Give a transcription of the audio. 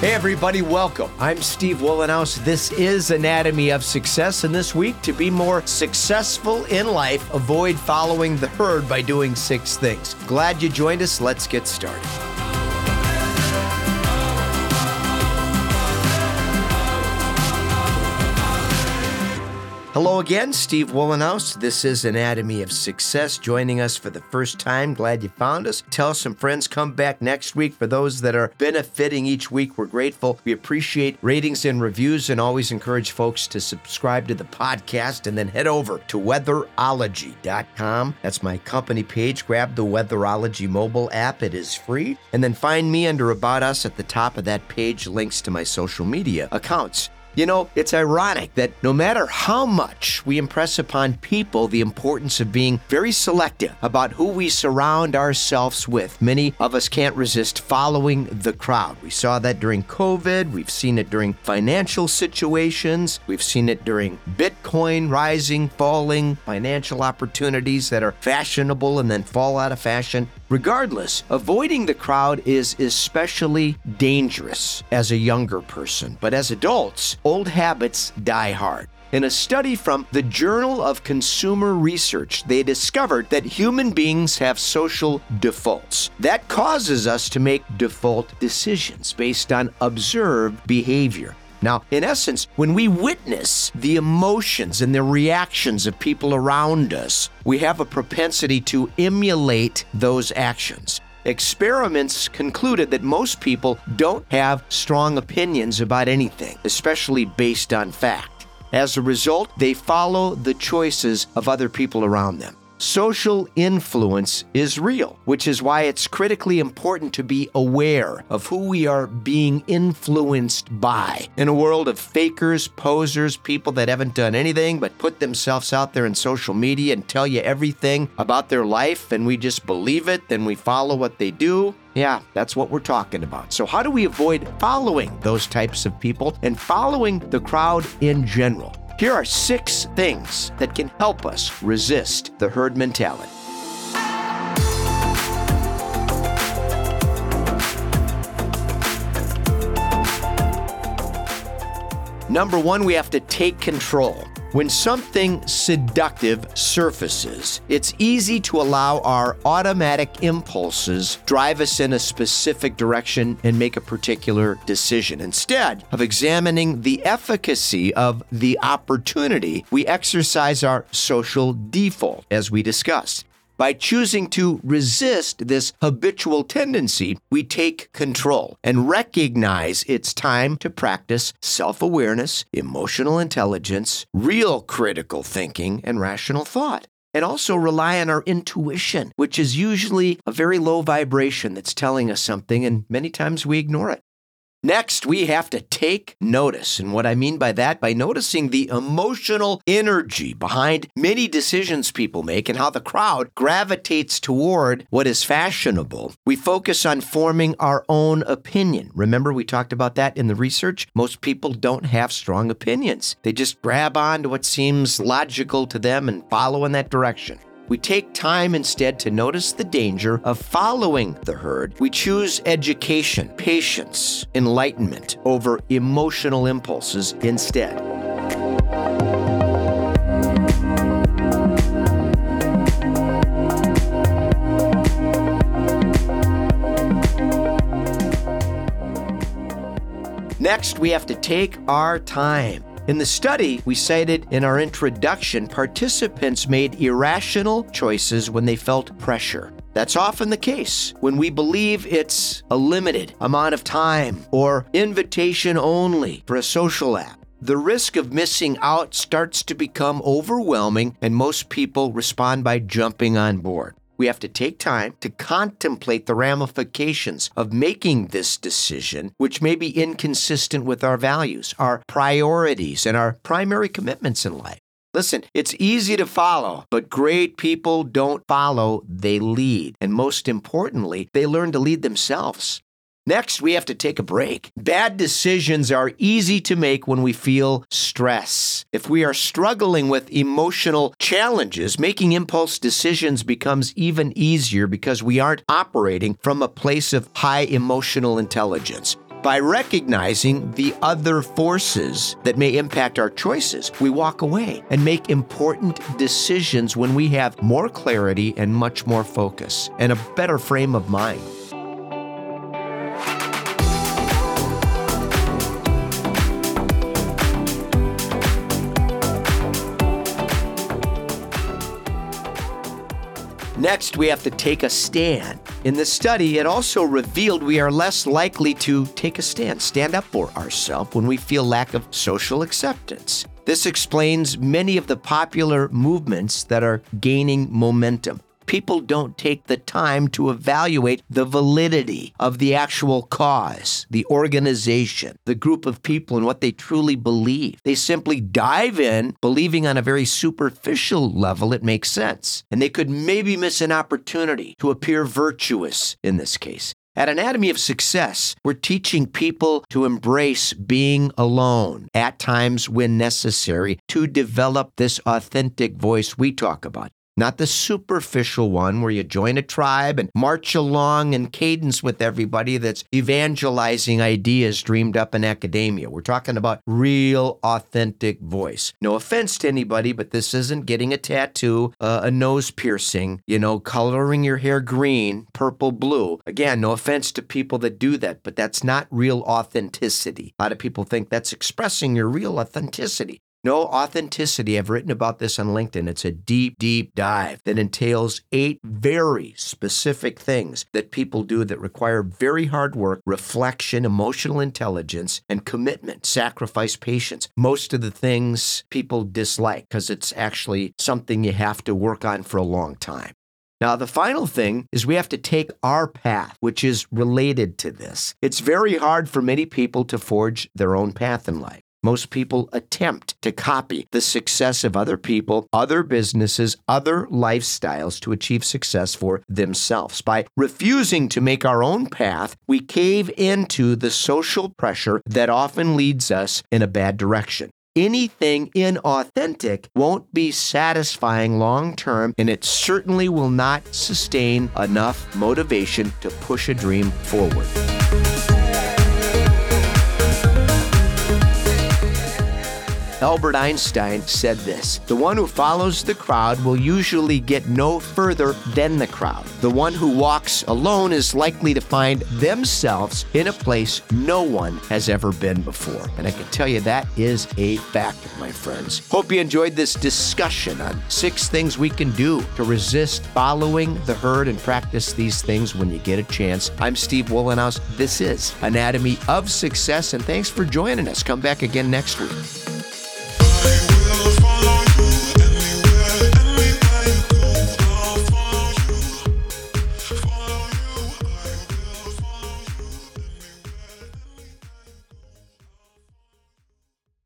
Hey, everybody, welcome. I'm Steve Wohlenhaus. This is Anatomy of Success. And this week, to be more successful in life, avoid following the herd by doing six things. Glad you joined us. Let's get started. Hello again, Steve Wohlenhaus. This is Anatomy of Success. Joining us for the first time. Glad you found us. Tell some friends, come back next week. For those that are benefiting each week, we're grateful. We appreciate ratings and reviews and always encourage folks to subscribe to the podcast and then head over to weatherology.com. That's my company page. Grab the Weatherology mobile app, it is free. And then find me under About Us at the top of that page, links to my social media accounts. You know, it's ironic that no matter how much we impress upon people the importance of being very selective about who we surround ourselves with, many of us can't resist following the crowd. We saw that during COVID, we've seen it during financial situations, we've seen it during Bitcoin rising, falling, financial opportunities that are fashionable and then fall out of fashion. Regardless, avoiding the crowd is especially dangerous as a younger person, but as adults, old habits die hard. In a study from the Journal of Consumer Research, they discovered that human beings have social defaults. That causes us to make default decisions based on observed behavior. Now, in essence, when we witness the emotions and the reactions of people around us, we have a propensity to emulate those actions. Experiments concluded that most people don't have strong opinions about anything, especially based on fact. As a result, they follow the choices of other people around them. Social influence is real, which is why it's critically important to be aware of who we are being influenced by. In a world of fakers, posers, people that haven't done anything but put themselves out there in social media and tell you everything about their life, and we just believe it, then we follow what they do. Yeah, that's what we're talking about. So, how do we avoid following those types of people and following the crowd in general? Here are six things that can help us resist the herd mentality. Number one, we have to take control. When something seductive surfaces, it's easy to allow our automatic impulses drive us in a specific direction and make a particular decision. Instead of examining the efficacy of the opportunity, we exercise our social default, as we discussed. By choosing to resist this habitual tendency, we take control and recognize it's time to practice self awareness, emotional intelligence, real critical thinking, and rational thought and also rely on our intuition, which is usually a very low vibration that's telling us something, and many times we ignore it. Next, we have to take notice. And what I mean by that, by noticing the emotional energy behind many decisions people make and how the crowd gravitates toward what is fashionable, we focus on forming our own opinion. Remember, we talked about that in the research? Most people don't have strong opinions, they just grab on to what seems logical to them and follow in that direction. We take time instead to notice the danger of following the herd. We choose education, patience, enlightenment over emotional impulses instead. Next, we have to take our time. In the study we cited in our introduction, participants made irrational choices when they felt pressure. That's often the case when we believe it's a limited amount of time or invitation only for a social app. The risk of missing out starts to become overwhelming, and most people respond by jumping on board. We have to take time to contemplate the ramifications of making this decision, which may be inconsistent with our values, our priorities, and our primary commitments in life. Listen, it's easy to follow, but great people don't follow, they lead. And most importantly, they learn to lead themselves. Next, we have to take a break. Bad decisions are easy to make when we feel stress. If we are struggling with emotional challenges, making impulse decisions becomes even easier because we aren't operating from a place of high emotional intelligence. By recognizing the other forces that may impact our choices, we walk away and make important decisions when we have more clarity and much more focus and a better frame of mind. Next, we have to take a stand. In the study, it also revealed we are less likely to take a stand, stand up for ourselves when we feel lack of social acceptance. This explains many of the popular movements that are gaining momentum people don't take the time to evaluate the validity of the actual cause, the organization, the group of people, and what they truly believe. They simply dive in, believing on a very superficial level it makes sense. And they could maybe miss an opportunity to appear virtuous in this case. At Anatomy of Success, we're teaching people to embrace being alone at times when necessary to develop this authentic voice we talk about not the superficial one where you join a tribe and march along in cadence with everybody that's evangelizing ideas dreamed up in academia. We're talking about real, authentic voice. No offense to anybody, but this isn't getting a tattoo, uh, a nose piercing, you know, coloring your hair green, purple, blue. Again, no offense to people that do that, but that's not real authenticity. A lot of people think that's expressing your real authenticity. No authenticity. I've written about this on LinkedIn. It's a deep, deep dive that entails eight very specific things that people do that require very hard work, reflection, emotional intelligence, and commitment, sacrifice, patience. Most of the things people dislike because it's actually something you have to work on for a long time. Now, the final thing is we have to take our path, which is related to this. It's very hard for many people to forge their own path in life. Most people attempt to copy the success of other people, other businesses, other lifestyles to achieve success for themselves. By refusing to make our own path, we cave into the social pressure that often leads us in a bad direction. Anything inauthentic won't be satisfying long term, and it certainly will not sustain enough motivation to push a dream forward. Albert Einstein said this The one who follows the crowd will usually get no further than the crowd. The one who walks alone is likely to find themselves in a place no one has ever been before. And I can tell you that is a fact, my friends. Hope you enjoyed this discussion on six things we can do to resist following the herd and practice these things when you get a chance. I'm Steve Wohlenhaus. This is Anatomy of Success, and thanks for joining us. Come back again next week.